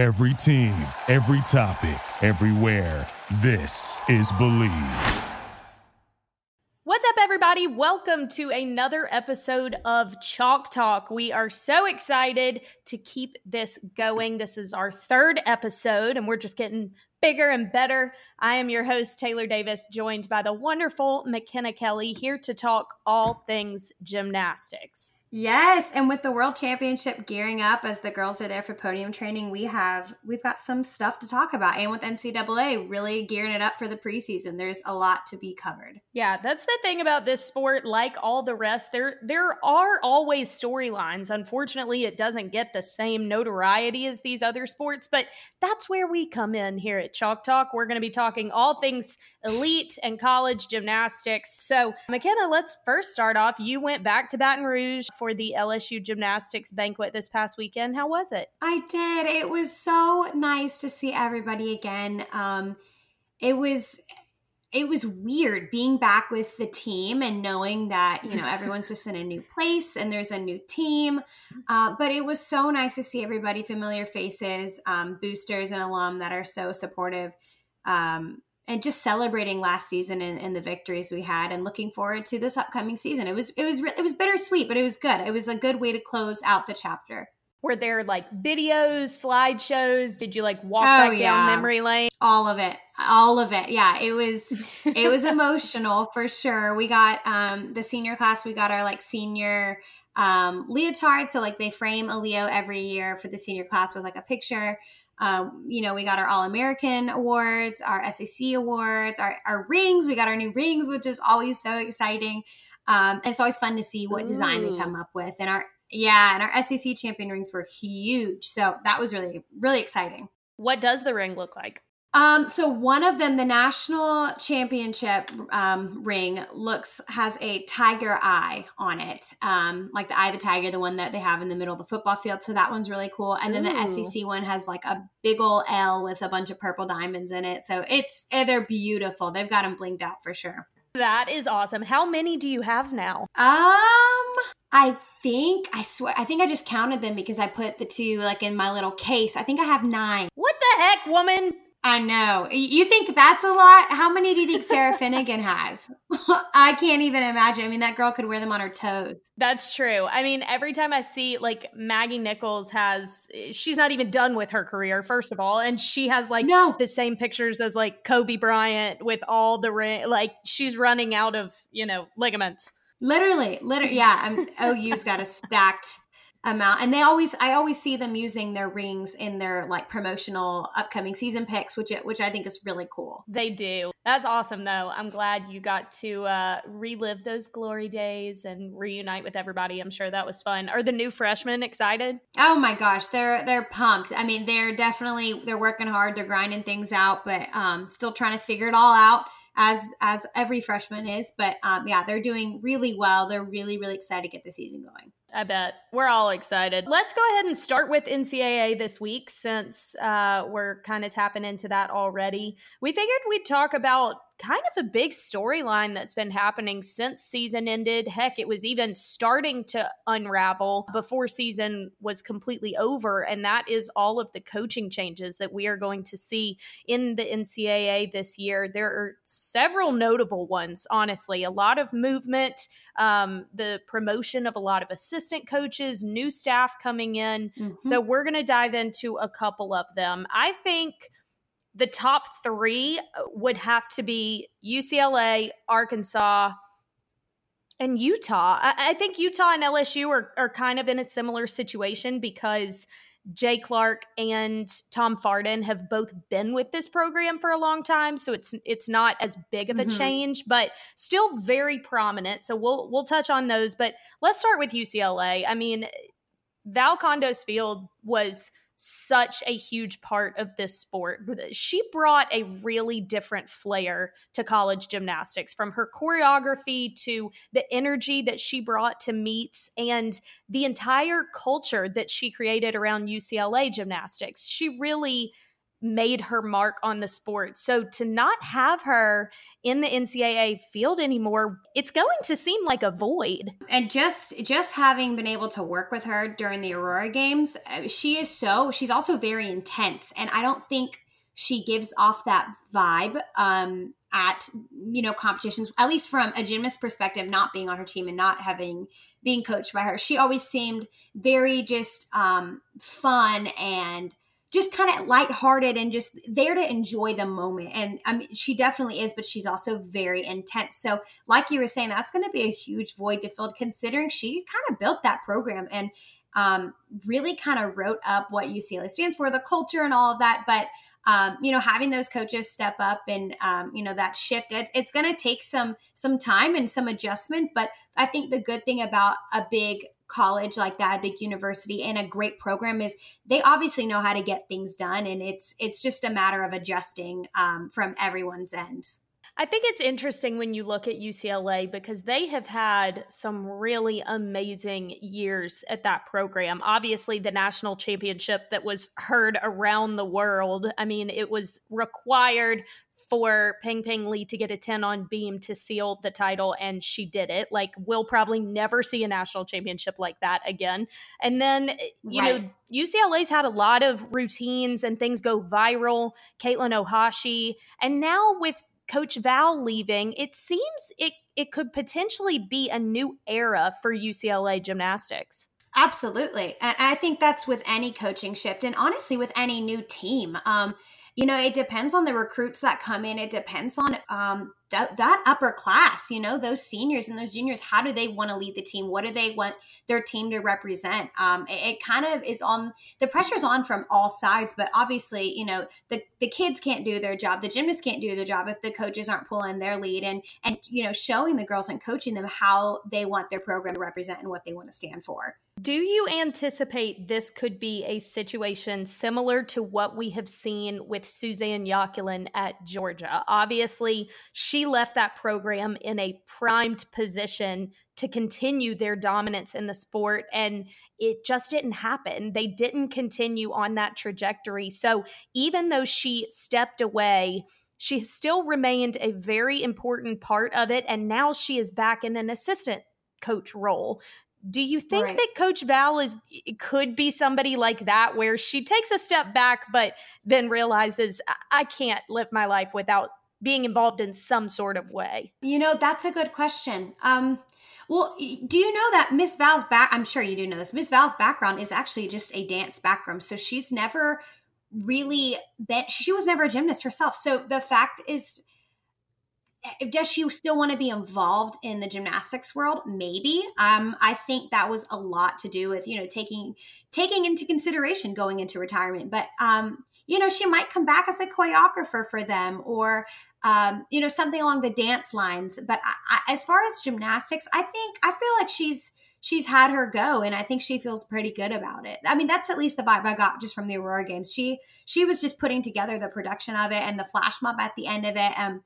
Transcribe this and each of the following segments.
Every team, every topic, everywhere. This is Bleav. What's up, everybody? Welcome to another episode of Chalk Talk. We are so excited to keep this going. This is our third episode, and we're just getting bigger and better. I am your host, Taylor Davis, joined by the wonderful McKenna Kelly, here to talk all things gymnastics. Yes, and with the World Championship gearing up as the girls are there for podium training, we have we've got some stuff to talk about. And with NCAA really gearing it up for the preseason, there's a lot to be covered. Yeah, that's the thing about this sport. Like all the rest, there there are always storylines. Unfortunately, it doesn't get the same notoriety as these other sports, but that's where we come in here at Chalk Talk. We're going to be talking all things elite and college gymnastics. So, McKenna, let's first start off. You went back to Baton Rouge for the LSU gymnastics banquet this past weekend. How was it? I did. It was so nice to see everybody again. Um, it was it was weird being back with the team and knowing that you know everyone's just in a new place and there's a new team uh, but it was so nice to see everybody familiar faces um, boosters and alum that are so supportive um, and just celebrating last season and, and, the victories we had and looking forward to this upcoming season. It was it was it was bittersweet but it was good. It was a good way to close out the chapter. Were there like videos slideshows? Did you like walk oh, back yeah. down memory lane? All of it. All of it. Yeah it was it was emotional for sure. We got um the senior class we got our like senior um leotard. So like they frame a leo every year for the senior class with like a picture um, you know, we got our All American awards, our SEC awards, our, our rings. We got our new rings, which is always so exciting. Um, it's always fun to see what Ooh. design they come up with. And our, yeah, and our SEC champion rings were huge. So that was really, really exciting. What does the ring look like? Um, so one of them, the national championship um, ring, looks has a tiger eye on it, um, like the eye of the tiger, the one that they have in the middle of the football field. So that one's really cool. And then Ooh. the SEC one has like a big old L with a bunch of purple diamonds in it. So it's eh, they're beautiful. They've got them blinged out for sure. That is awesome. How many do you have now? Um, I think I swear I think I just counted them because I put the two like in my little case. I think I have nine. What the heck, woman? I know. You think that's a lot? How many do you think Sarah Finnegan has? I can't even imagine. I mean, that girl could wear them on her toes. That's true. I mean, every time I see like Maggie Nichols has, she's not even done with her career, first of all. And she has like no. the same pictures as like Kobe Bryant with all the ring. Like she's running out of, you know, ligaments. Literally, literally. Yeah. OU's got a stacked amount and they always i always see them using their rings in their like promotional upcoming season picks which which i think is really cool. They do. That's awesome though. I'm glad you got to uh, relive those glory days and reunite with everybody. I'm sure that was fun. Are the new freshmen excited? Oh my gosh they're they're pumped. I mean they're definitely they're working hard they're grinding things out but um still trying to figure it all out as as every freshman is but um yeah they're doing really well they're really really excited to get the season going I bet. We're all excited. Let's go ahead and start with NCAA this week since uh, we're kind of tapping into that already. We figured we'd talk about kind of a big storyline that's been happening since season ended. Heck, it was even starting to unravel before season was completely over. And that is all of the coaching changes that we are going to see in the NCAA this year. There are several notable ones, honestly, a lot of movement um, the promotion of a lot of assistant coaches, new staff coming in. Mm-hmm. So we're going to dive into a couple of them. I think the top three would have to be UCLA, Arkansas, and Utah. I, I think Utah and LSU are, are kind of in a similar situation because – Jay Clark and Tom Farden have both been with this program for a long time, so it's it's not as big of a mm-hmm. change, but still very prominent. So we'll we'll touch on those, but let's start with UCLA. I mean, Val Kondos Field was such a huge part of this sport. She brought a really different flair to college gymnastics from her choreography to the energy that she brought to meets and the entire culture that she created around UCLA gymnastics. She really made her mark on the sport. So to not have her in the NCAA field anymore, it's going to seem like a void. And just just having been able to work with her during the Aurora games, uh, she is so she's also very intense and I don't think she gives off that vibe um, at you know competitions at least from a gymnast perspective not being on her team and not having being coached by her she always seemed very just um, fun and just kind of lighthearted and just there to enjoy the moment. And I mean, she definitely is, but she's also very intense. So, like you were saying, that's going to be a huge void to fill, considering she kind of built that program and um, really kind of wrote up what UCLA stands for, the culture, and all of that. But um, you know, having those coaches step up and um, you know that shift, it, it's going to take some some time and some adjustment. But I think the good thing about a big college like that, a big university and a great program is they obviously know how to get things done, and it's it's just a matter of adjusting um, from everyone's ends. I think it's interesting when you look at UCLA because they have had some really amazing years at that program. Obviously, the national championship that was heard around the world. I mean, it was required for Peng Peng Lee to get a 10 on beam to seal the title, and she did it. Like, we'll probably never see a national championship like that again. And then, you right. know, UCLA's had a lot of routines and things go viral. Katelyn Ohashi. And now with Coach Val leaving, it seems it, it could potentially be a new era for UCLA gymnastics. Absolutely. And I think that's with any coaching shift and honestly with any new team. Um, you know, it depends on the recruits that come in. It depends on um, that, that upper class, you know, those seniors and those juniors. How do they want to lead the team? What do they want their team to represent? Um, it, it kind of is on the pressure's on from all sides, but obviously, you know, the, the kids can't do their job. The gymnasts can't do their job if the coaches aren't pulling their lead and, and, you know, showing the girls and coaching them how they want their program to represent and what they want to stand for. Do you anticipate this could be a situation similar to what we have seen with Suzanne Yoculan at Georgia? Obviously, she left that program in a primed position to continue their dominance in the sport, and it just didn't happen. They didn't continue on that trajectory. So, even though she stepped away, she still remained a very important part of it, and now she is back in an assistant coach role. Do you think right. that Coach Val is could be somebody like that where she takes a step back but then realizes I can't live my life without being involved in some sort of way? You know, that's a good question. Um well, do you know that Miss Val's back I'm sure you do know this. Miss Val's background is actually just a dance background. So she's never really been she was never a gymnast herself. So the fact is does she still want to be involved in the gymnastics world? Maybe. Um, i think that was a lot to do with you know taking taking into consideration going into retirement but um, you know she might come back as a choreographer for them or um, you know something along the dance lines but I, I, as far as gymnastics i think i feel like she's she's had her go and i think she feels pretty good about it. I mean that's at least the vibe i got just from the aurora games she she was just putting together the production of it and the flash mob at the end of it um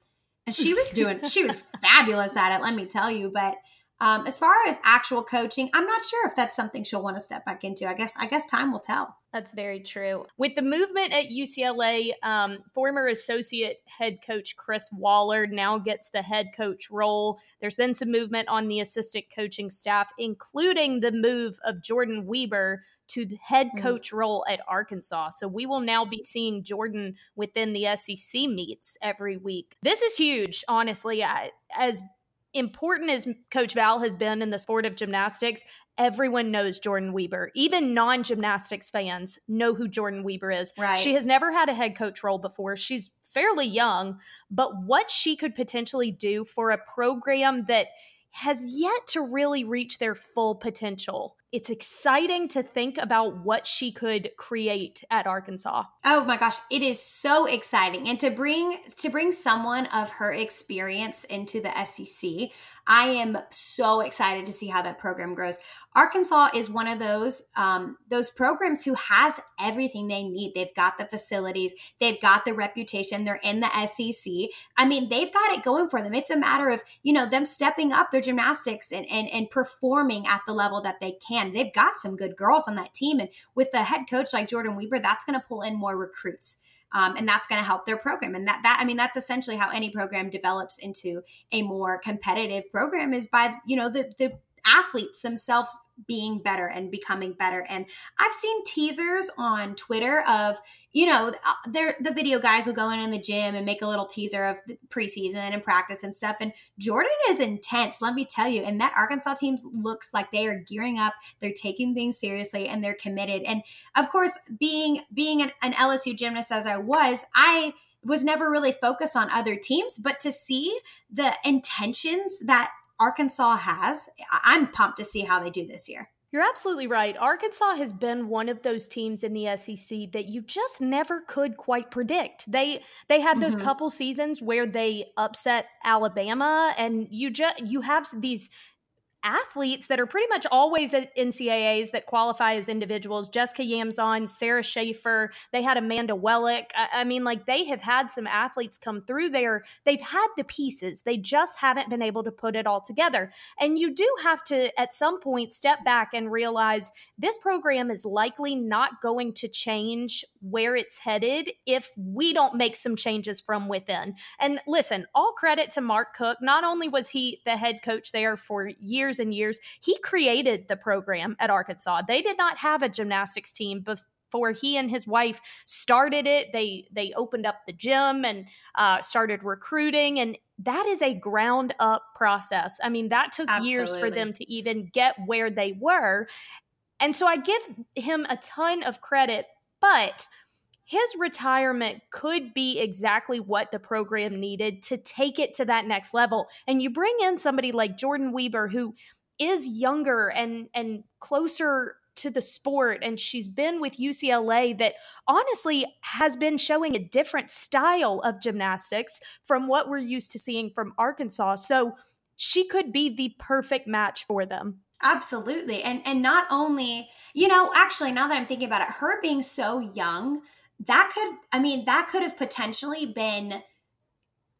and she was doing she was fabulous at it let me tell you but um, as far as actual coaching i'm not sure if that's something she'll want to step back into. I guess i guess time will tell. That's very true. With the movement at ucla um, former associate head coach chris waller now gets the head coach role. There's been some movement on the assistant coaching staff including the move of jordyn wieber to the head mm. coach mm-hmm. role at Arkansas. So we will now be seeing Jordyn within the SEC meets every week. This is huge, honestly. As important as Coach Val has been in the sport of gymnastics, everyone knows Jordyn Wieber. Even non gymnastics fans know who Jordyn Wieber is. Right. She has never had a head coach role before. She's fairly young, but what she could potentially do for a program that has yet to really reach their full potential it's exciting to think about what she could create at Arkansas. Oh my gosh, it is so exciting. And to bring to bring someone of her experience into the SEC, I am so excited to see how that program grows. Arkansas is one of those um, those programs who has everything they need. They've got the facilities, they've got the reputation. They're in the SEC. I mean, they've got it going for them. It's a matter of you know them stepping up their gymnastics and and, and performing at the level that they can man, they've got some good girls on that team. And with the head coach like Jordyn Wieber, that's going to pull in more recruits. Um, and that's going to help their program. And that that I mean, that's essentially how any program develops into a more competitive program is by you know the the athletes themselves being better and becoming better. And I've seen teasers on Twitter of, you know, uh, the video guys will go in in the gym and make a little teaser of the preseason and practice and stuff. And Jordyn is intense, let me tell you. And that Arkansas team looks like they are gearing up. They're taking things seriously and they're committed. And of course, being being an, an LSU gymnast as I was, I was never really focused on other teams, but to see the intentions that Arkansas has. I'm pumped to see how they do this year. You're absolutely right. Arkansas has been one of those teams in the SEC that you just never could quite predict. They they had those mm-hmm. couple seasons where they upset Alabama and you just you have these athletes that are pretty much always at NCAAs that qualify as individuals. Jessica Yamzon, Sarah Schaefer, they had Amanda Wellick. I, I, mean, like they have had some athletes come through there. They've had the pieces, they just haven't been able to put it all together. And you do have to, at some point, step back and realize this program is likely not going to change where it's headed if we don't make some changes from within. And listen, all credit to Mark Cook. Not only was he the head coach there for years years and years. He created the program at Arkansas. They did not have a gymnastics team before he and his wife started it. They they opened up the gym and uh, started recruiting, and that is a ground up process. I mean, that took Absolutely. years for them to even get where they were. And so I give him a ton of credit, but his retirement could be exactly what the program needed to take it to that next level. And you bring in somebody like Jordyn Wieber, who is younger and and closer to the sport and she's been with UCLA that honestly has been showing a different style of gymnastics from what we're used to seeing from Arkansas. So she could be the perfect match for them. Absolutely. And and not only, you know, actually now that I'm thinking about it, her being so young, that could i mean that could have potentially been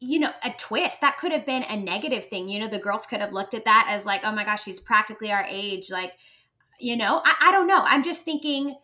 you know a twist. That could have been a negative thing. You know the girls could have looked at that as like oh my gosh she's practically our age. Like you know i, I don't know. I'm just thinking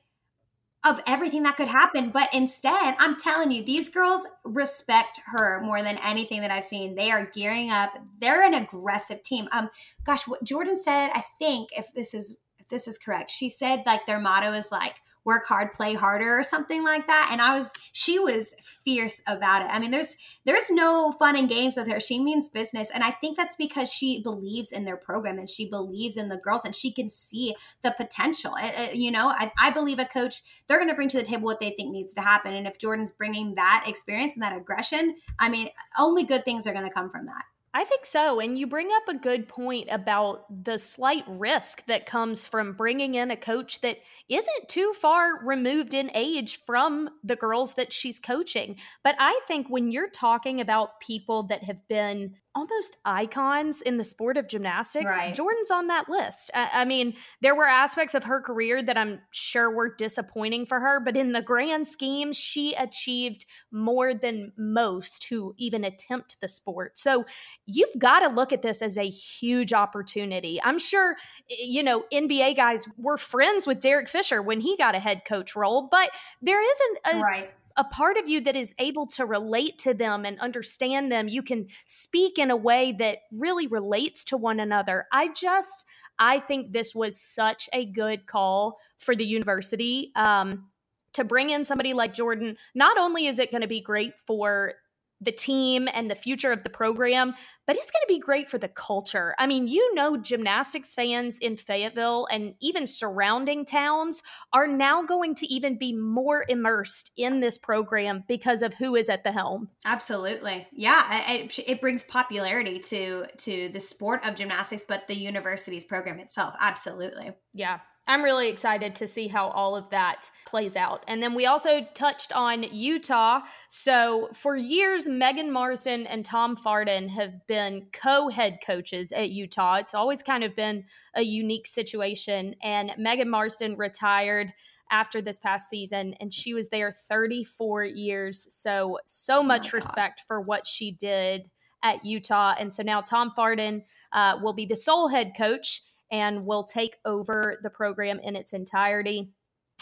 of everything that could happen. But instead i'm telling you these girls respect her more than anything that i've seen. They are gearing up. They're an aggressive team. Um gosh what jordyn said i think if this is if this is correct she said like their motto is like work hard play harder or something like that. And i was she was fierce about it. I mean there's there's no fun and games with her. She means business. And i think that's because she believes in their program and she believes in the girls and she can see the potential. It, it, you know I, I believe a coach they're going to bring to the table what they think needs to happen. And if jordyn's bringing that experience and that aggression i mean only good things are going to come from that I think so. And you bring up a good point about the slight risk that comes from bringing in a coach that isn't too far removed in age from the girls that she's coaching. But I think when you're talking about people that have been almost icons in the sport of gymnastics. Right. Jordyn's on that list. I, I, mean, there were aspects of her career that I'm sure were disappointing for her, but in the grand scheme, she achieved more than most who even attempt the sport. So you've got to look at this as a huge opportunity. I'm sure, you know, NBA guys were friends with Derek Fisher when he got a head coach role, but there isn't a. Right a part of you that is able to relate to them and understand them. You can speak in a way that really relates to one another. I just, I think this was such a good call for the university. Um, to bring in somebody like Jordyn, not only is it going to be great for the team and the future of the program, but it's going to be great for the culture. I mean, you know, gymnastics fans in Fayetteville and even surrounding towns are now going to even be more immersed in this program because of who is at the helm. Absolutely, yeah, it, it brings popularity to to the sport of gymnastics, but the university's program itself. Absolutely, yeah. I'm really excited to see how all of that plays out. And then we also touched on Utah. So for years, Megan Marsden and Tom Farden have been co head coaches at Utah. It's always kind of been a unique situation. And Megan Marsden retired after this past season and she was there 34 years. So, so oh much respect for what she did at Utah. And so now Tom Farden uh, will be the sole head coach and will take over the program in its entirety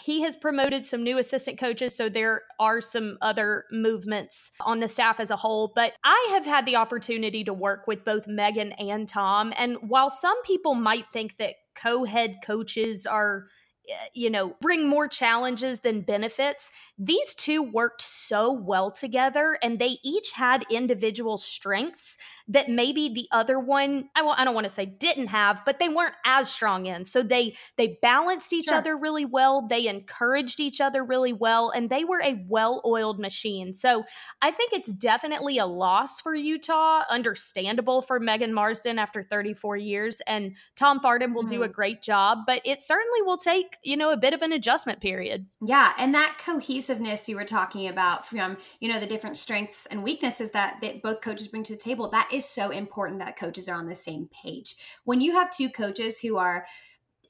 he has promoted some new assistant coaches, so there are some other movements on the staff as a whole. But I have had the opportunity to work with both Megan and Tom. And while some people might think that co head coaches are you know, bring more challenges than benefits. These two worked so well together and they each had individual strengths that maybe the other one I, I don't want to say didn't have, but they weren't as strong in. So they they balanced each sure. other really well, they encouraged each other really well and they were a well-oiled machine. So I think it's definitely a loss for Utah, understandable for Megan Marsden after 34 years and Tom Farden will mm-hmm. do a mm-hmm. great job, but it certainly will take you know, a bit of an adjustment period. Yeah. And that cohesiveness you were talking about from, you know, the different strengths and weaknesses that, that both coaches bring to the table, that is so important that coaches are on the same page. When you have two coaches who are,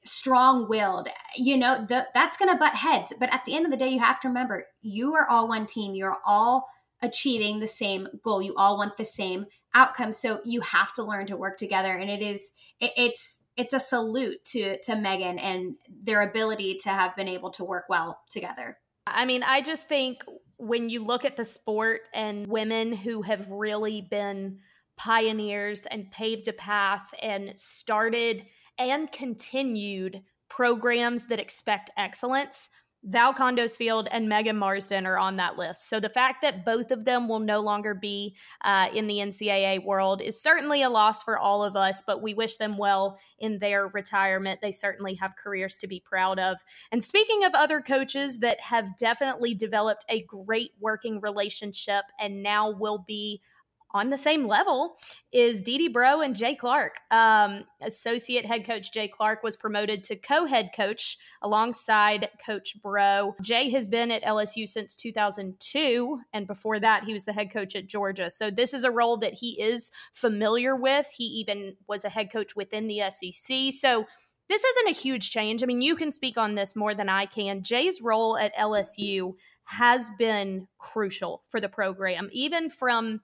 strong willed you know the, that's going to butt heads but at the end of the day you have to remember you are all one team you're all achieving the same goal you all want the same outcome so you have to learn to work together and it is it, it's it's a salute to to megan and their ability to have been able to work well together. I mean i just think when you look at the sport and women who have really been pioneers and paved a path and started and continued programs that expect excellence Val Kondos Field and Megan Marsden are on that list. So the fact that both of them will no longer be uh, in the NCAA world is certainly a loss for all of us, but we wish them well in their retirement. They certainly have careers to be proud of. And speaking of other coaches that have definitely developed a great working relationship and now will be on the same level is Dee Dee Breaux and Jay Clark. Um, associate head coach Jay Clark was promoted to co head coach alongside Coach Breaux. Jay has been at LSU since 2002, and before that, he was the head coach at Georgia. So, this is a role that he is familiar with. He even was a head coach within the SEC. So, this isn't a huge change. I mean, you can speak on this more than I can. Jay's role at LSU has been crucial for the program, even from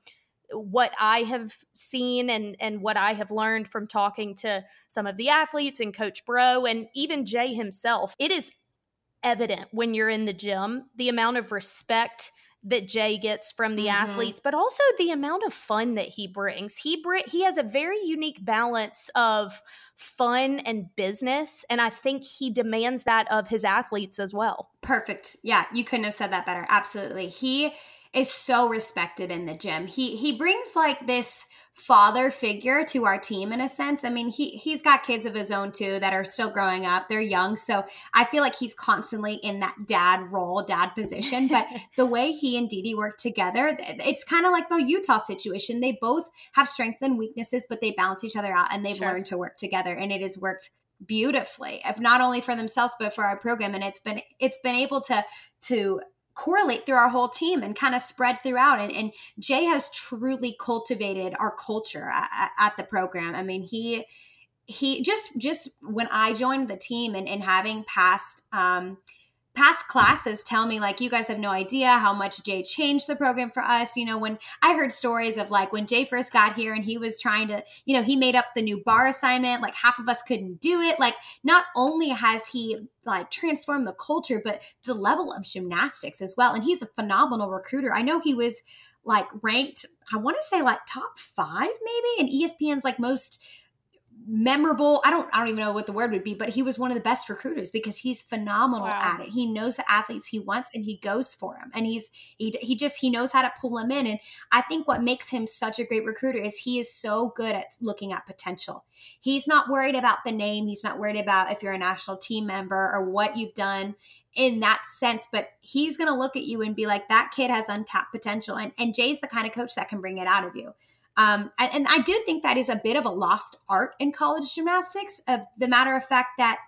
what I have seen and and what I have learned from talking to some of the athletes and Coach Breaux and even Jay himself, it is evident when you're in the gym the amount of respect that Jay gets from the mm-hmm. athletes, but also the amount of fun that he brings. He br- he has a very unique balance of fun and business, and I think he demands that of his athletes as well. Perfect. Yeah, you couldn't have said that better. Absolutely. He is so respected in the gym. He he brings like this father figure to our team in a sense. I mean, he he's got kids of his own too that are still growing up. They're young, so I feel like he's constantly in that dad role, dad position. But the way he and Dee work together, it's kind of like the Utah situation. They both have strengths and weaknesses, but they balance each other out, and they've sure. learned to work together, and it has worked beautifully if not only for themselves but for our program and it's been it's been able to to correlate through our whole team and kind of spread throughout. And, and Jay has truly cultivated our culture at, at, the program. I mean, he he just just when I joined the team and, and having passed um, past classes tell me like you guys have no idea how much Jay changed the program for us. You know, when I heard stories of like when Jay first got here and he was trying to, you know, he made up the new bar assignment, like half of us couldn't do it. Like not only has he like transformed the culture, but the level of gymnastics as well. And he's a phenomenal recruiter. I know he was like ranked, I want to say like top five maybe, and ESPN's like most memorable. I don't i don't even know what the word would be but he was one of the best recruiters because he's phenomenal wow. at it. He knows the athletes he wants and he goes for them and he's he, he just he knows how to pull them in. And i think what makes him such a great recruiter is he is so good at looking at potential. He's not worried about the name. He's not worried about if you're a national team member or what you've done in that sense but he's going to look at you and be like that kid has untapped potential. And and jay's the kind of coach that can bring it out of you um, and I do think that is a bit of a lost art in college gymnastics. Of the matter of fact that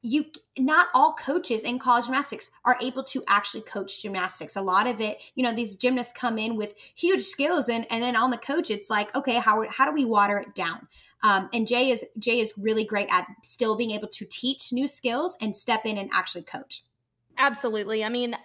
you not all coaches in college gymnastics are able to actually coach gymnastics. A lot of it, you know, these gymnasts come in with huge skills, and and then on the coach, it's like, okay, how how do we water it down? Um, and Jay is Jay is really great at still being able to teach new skills and step in and actually coach. Absolutely. I mean,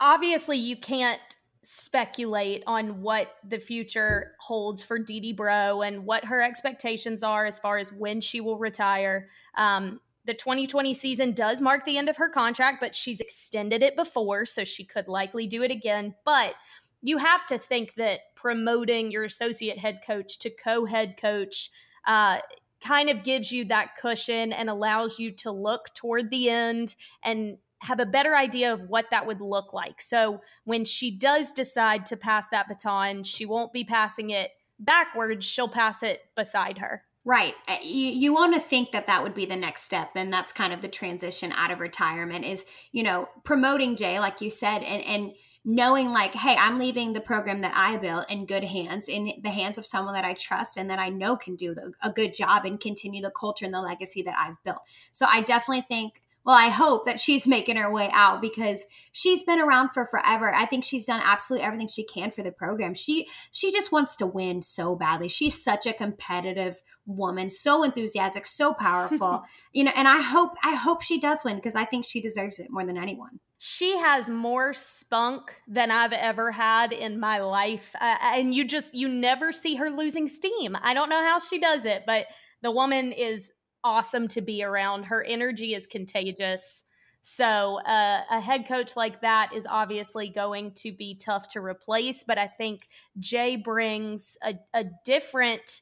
obviously, you can't speculate on what the future holds for Dee Dee Breaux and what her expectations are as far as when she will retire. Um, the 2020 season does mark the end of her contract, but she's extended it before, so she could likely do it again. But you have to think that promoting your associate head coach to co head coach uh, kind of gives you that cushion and allows you to look toward the end and have a better idea of what that would look like. So when she does decide to pass that baton, she won't be passing it backwards, she'll pass it beside her. Right. Uh, you, you want to think that that would be the next step. And that's kind of the transition out of retirement is, you know, promoting Jay, like you said, and, and knowing like, hey, I'm leaving the program that I built in good hands, in the hands of someone that I trust and that I know can do a good job and continue the culture and the legacy that I've built. So I definitely think well, I hope that she's making her way out because she's been around for forever. I think she's done absolutely everything she can for the program. She she just wants to win so badly. She's such a competitive woman, so enthusiastic, so powerful. you know, and I hope I hope she does win because I think she deserves it more than anyone. She has more spunk than I've ever had in my life. Uh, and you just you never see her losing steam. I don't know how she does it, but the woman is awesome to be around. Her energy is contagious. So, uh, a head coach like that is obviously going to be tough to replace. But I think Jay brings a, a different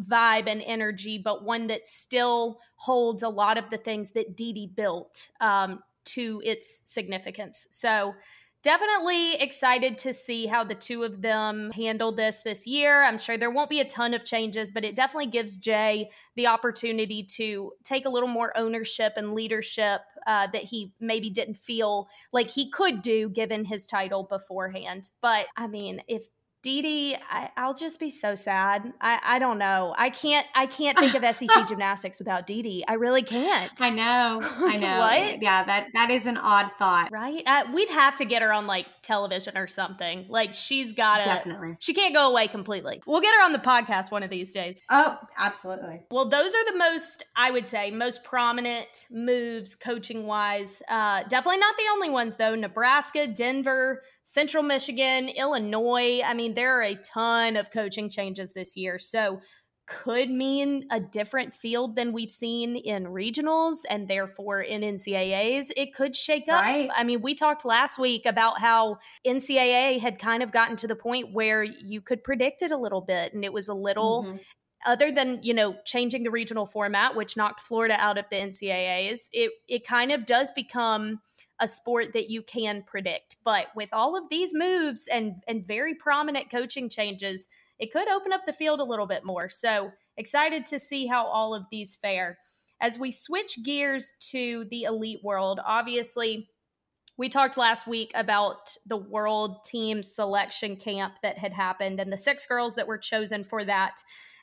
vibe and energy, but one that still holds a lot of the things that Dee Dee built um, to its significance. So, definitely excited to see how the two of them handle this this year. I'm sure there won't be a ton of changes, but it definitely gives Jay the opportunity to take a little more ownership and leadership uh, that he maybe didn't feel like he could do given his title beforehand. But I mean, if Dee Dee, I, will just be so sad. I, I don't know. I can't I can't think of SEC gymnastics without Dee Dee. I really can't. I know. I know. what? Yeah, that that is an odd thought. Right? Uh, we'd have to get her on like television or something. Like she's got to Definitely. She can't go away completely. We'll get her on the podcast one of these days. Oh, absolutely. Well, those are the most I would say most prominent moves coaching wise. Uh, definitely not the only ones though. Nebraska, Denver, Central Michigan, Illinois. I mean, there are a ton of coaching changes this year. So, could mean a different field than we've seen in regionals and therefore in NCAAs. It could shake up. Right. I mean, we talked last week about how NCAA had kind of gotten to the point where you could predict it a little bit and it was a little. Mm-hmm. Other than you know changing the regional format, which knocked Florida out of the NCAAs, it it kind of does become a sport that you can predict. But with all of these moves and and very prominent coaching changes, it could open up the field a little bit more. So excited to see how all of these fare. As we switch gears to the elite world, obviously we talked last week about the world team selection camp that had happened and the six girls that were chosen for that.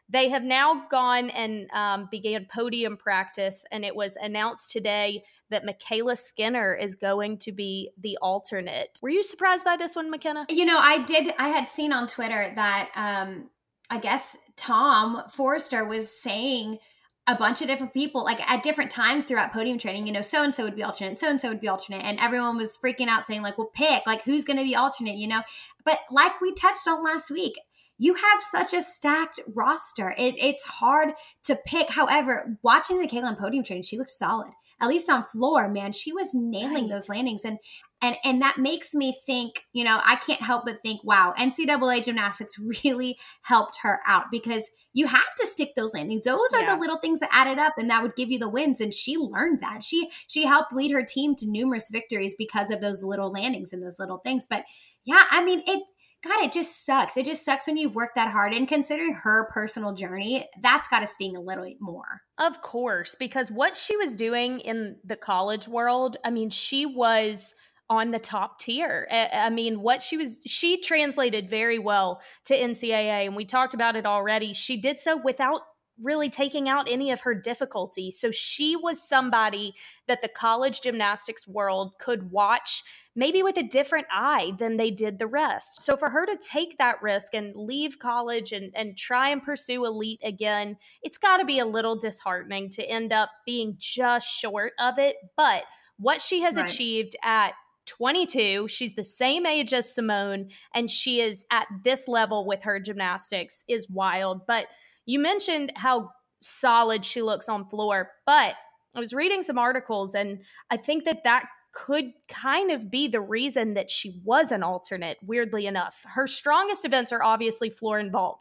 They have now gone and um, began podium practice, and it was announced today that MyKayla Skinner is going to be the alternate. Were you surprised by this one, McKenna? You know, I did. I had seen on Twitter that um, I guess Tom Forster was saying a bunch of different people, like at different times throughout podium training, you know, so and so would be alternate, so and so would be alternate. And everyone was freaking out saying, like, well, pick, like, who's going to be alternate, you know? But like we touched on last week, you have such a stacked roster. It, it's hard to pick. However, watching the on podium training, she looks solid at least on floor, man, she was nailing right. those landings. And and and that makes me think, you know, I can't help but think, wow, NCAA gymnastics really helped her out because you have to stick those landings. Those are yeah. the little things that added up and that would give you the wins. And she learned that. She she helped lead her team to numerous victories because of those little landings and those little things. But yeah, I mean, it God, it just sucks. It just sucks when you've worked that hard. And considering her personal journey, that's got to sting a little bit more. Of course, because what she was doing in the college world, I mean, she was on the top tier. I mean, what she was, she translated very well to NCAA, and we talked about it already. She did so without really taking out any of her difficulty. So she was somebody that the college gymnastics world could watch maybe with a different eye than they did the rest. So for her to take that risk and leave college and, and try and pursue elite again, it's got to be a little disheartening to end up being just short of it. But what she has right. achieved at 22. She's the same age as Simone, and she is at this level with her gymnastics is wild. But you mentioned how solid she looks on floor, but I was reading some articles, and I think that that could kind of be the reason that she was an alternate, weirdly enough. Her strongest events are obviously floor and vault,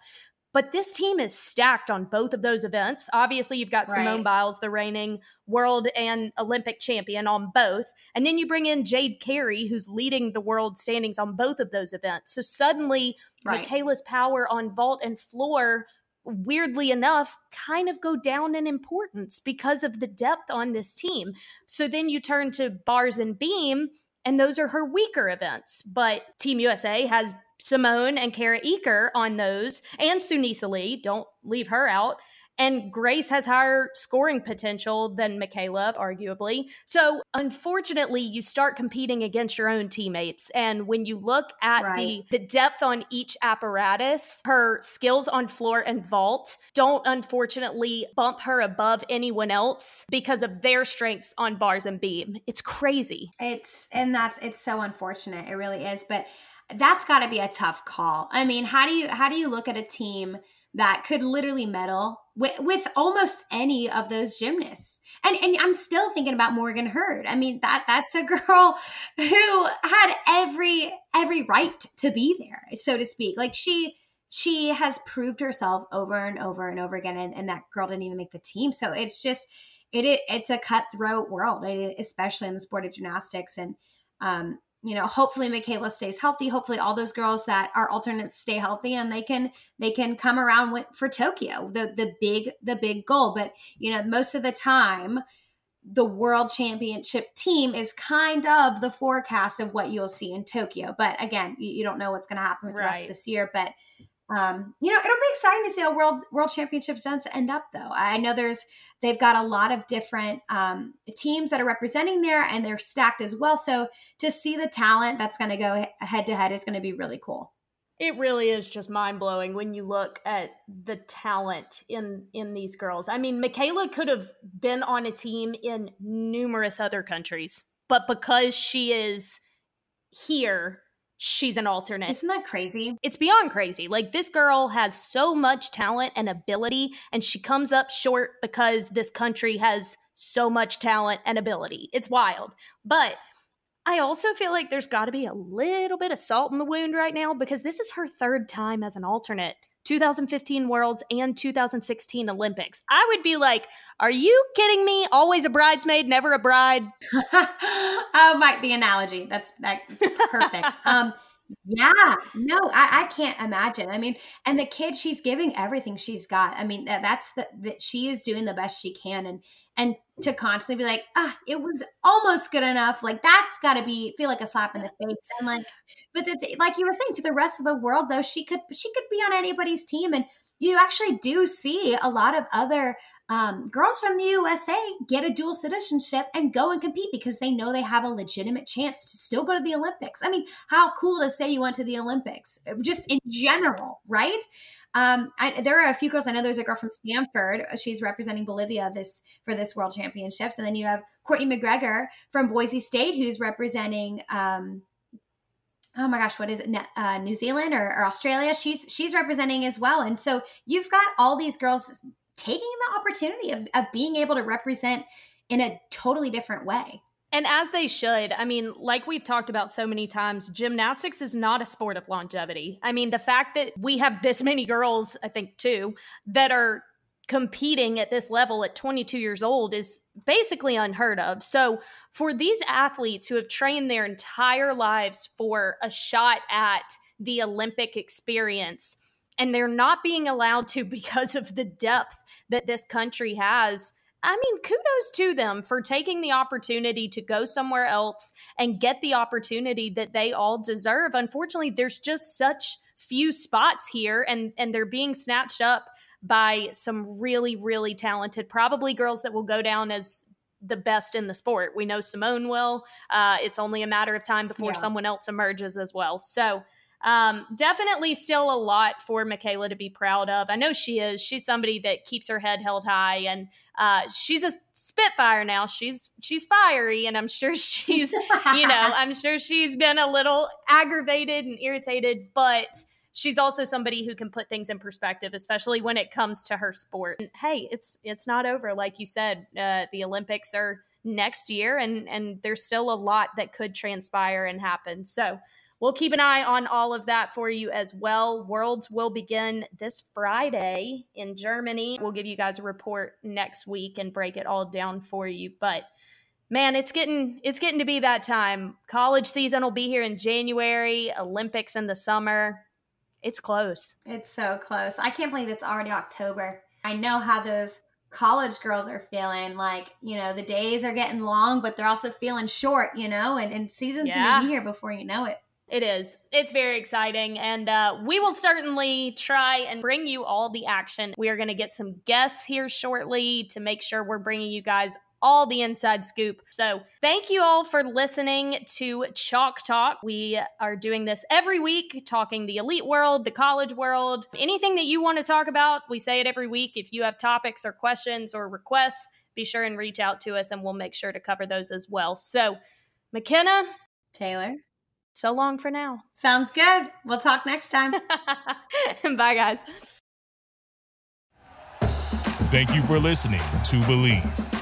but this team is stacked on both of those events. Obviously, you've got right. Simone Biles, the reigning world and Olympic champion, on both. And then you bring in Jade Carey, who's leading the world standings on both of those events. So suddenly, right. MyKayla's power on vault and floor weirdly enough, kind of go down in importance because of the depth on this team. So then you turn to bars and beam, and those are her weaker events. But Team USA has Simone and Kara Eaker on those, and Sunisa Lee. Don't leave her out. And Grace has higher scoring potential than MyKayla, arguably. So, unfortunately, you start competing against your own teammates. And when you look at right. the, the depth on each apparatus, her skills on floor and vault don't unfortunately bump her above anyone else because of their strengths on bars and beam. It's crazy. It's, and that's, it's so unfortunate. It really is. But that's got to be a tough call. I mean, how do you, how do you look at a team? That could literally medal with, with almost any of those gymnasts. And and I'm still thinking about Morgan Hurd. I mean that that's a girl who had every every right to be there, so to speak. Like she she has proved herself over and over and over again, and, and that girl didn't even make the team. So it's just it, it it's a cutthroat world, especially in the sport of gymnastics. And um, you know hopefully mykayla stays healthy. Hopefully all those girls that are alternates stay healthy and they can they can come around with, for tokyo the the big the big goal. But you know most of the time the world championship team is kind of the forecast of what you'll see in tokyo. But again you, you don't know what's going to happen with right. the rest of this year. But um, you know, it'll be exciting to see how world world championships does end up. Though I know there's they've got a lot of different um, teams that are representing there, and they're stacked as well. So to see the talent that's going to go head to head is going to be really cool. It really is just mind blowing when you look at the talent in in these girls. I mean, MyKayla could have been on a team in numerous other countries, but because she is here she's an alternate. Isn't that crazy? It's beyond crazy. Like this girl has so much talent and ability, and she comes up short because this country has so much talent and ability. It's wild. But I also feel like there's got to be a little bit of salt in the wound right now because this is her third time as an alternate. 2015 Worlds and 2016 Olympics. I would be like, "Are you kidding me? Always a bridesmaid, never a bride." oh my, the analogy. That's that's perfect. um, yeah, no, I, I can't imagine. I mean, and the kid, she's giving everything she's got. I mean, that, that's the that she is doing the best she can, and and to constantly be like, ah, it was almost good enough. Like that's got to be feel like a slap in the face, and like, but the, like you were saying to the rest of the world, though, she could she could be on anybody's team, and you actually do see a lot of other um, girls from the USA get a dual citizenship and go and compete because they know they have a legitimate chance to still go to the Olympics. I mean, how cool to say you went to the Olympics, just in general, right? Um, I, there are a few girls. I know there's a girl from Stanford. She's representing Bolivia this for this World Championships, and then you have Courtney McGregor from Boise State, who's representing. Um, oh my gosh, what is it? Uh, New Zealand or, or Australia? She's she's representing as well, and so you've got all these girls taking the opportunity of, of being able to represent in a totally different way. And as they should. I mean, like we've talked about so many times, gymnastics is not a sport of longevity. I mean, the fact that we have this many girls, I think too, that are competing at this level at 22 years old is basically unheard of. So, for these athletes who have trained their entire lives for a shot at the Olympic experience, and they're not being allowed to because of the depth that this country has I mean, kudos to them for taking the opportunity to go somewhere else and get the opportunity that they all deserve. Unfortunately, there's just such few spots here and and they're being snatched up by some really really talented probably girls that will go down as the best in the sport. We know Simone will. Uh, it's only a matter of time before yeah. someone else emerges as well. So um, definitely still a lot for MyKayla to be proud of. I know she is. She's somebody that keeps her head held high. And Uh, she's a spitfire now. She's she's fiery, and I'm sure she's you know I'm sure she's been a little aggravated and irritated, but she's also somebody who can put things in perspective, especially when it comes to her sport. And hey, it's it's not over, like you said. Uh, the Olympics are next year, and and there's still a lot that could transpire and happen. So we'll keep an eye on all of that for you as well. Worlds will begin this Friday in Germany. We'll give you guys a report next week and break it all down for you. But man, it's getting it's getting to be that time. College season will be here in January, Olympics in the summer. It's close. It's so close. I can't believe it's already October. I know how those college girls are feeling like you know the days are getting long but they're also feeling short you know and, and season's yeah. gonna be here before you know it it is. It's very exciting. And uh, we will certainly try and bring you all the action. We are going to get some guests here shortly to make sure we're bringing you guys all the inside scoop. So, thank you all for listening to Chalk Talk. We are doing this every week, talking the elite world, the college world, anything that you want to talk about. We say it every week. If you have topics or questions or requests, be sure and reach out to us and we'll make sure to cover those as well. So, McKenna, Taylor, so long for now. Sounds good. We'll talk next time. Bye, guys. Thank you for listening to Bleav.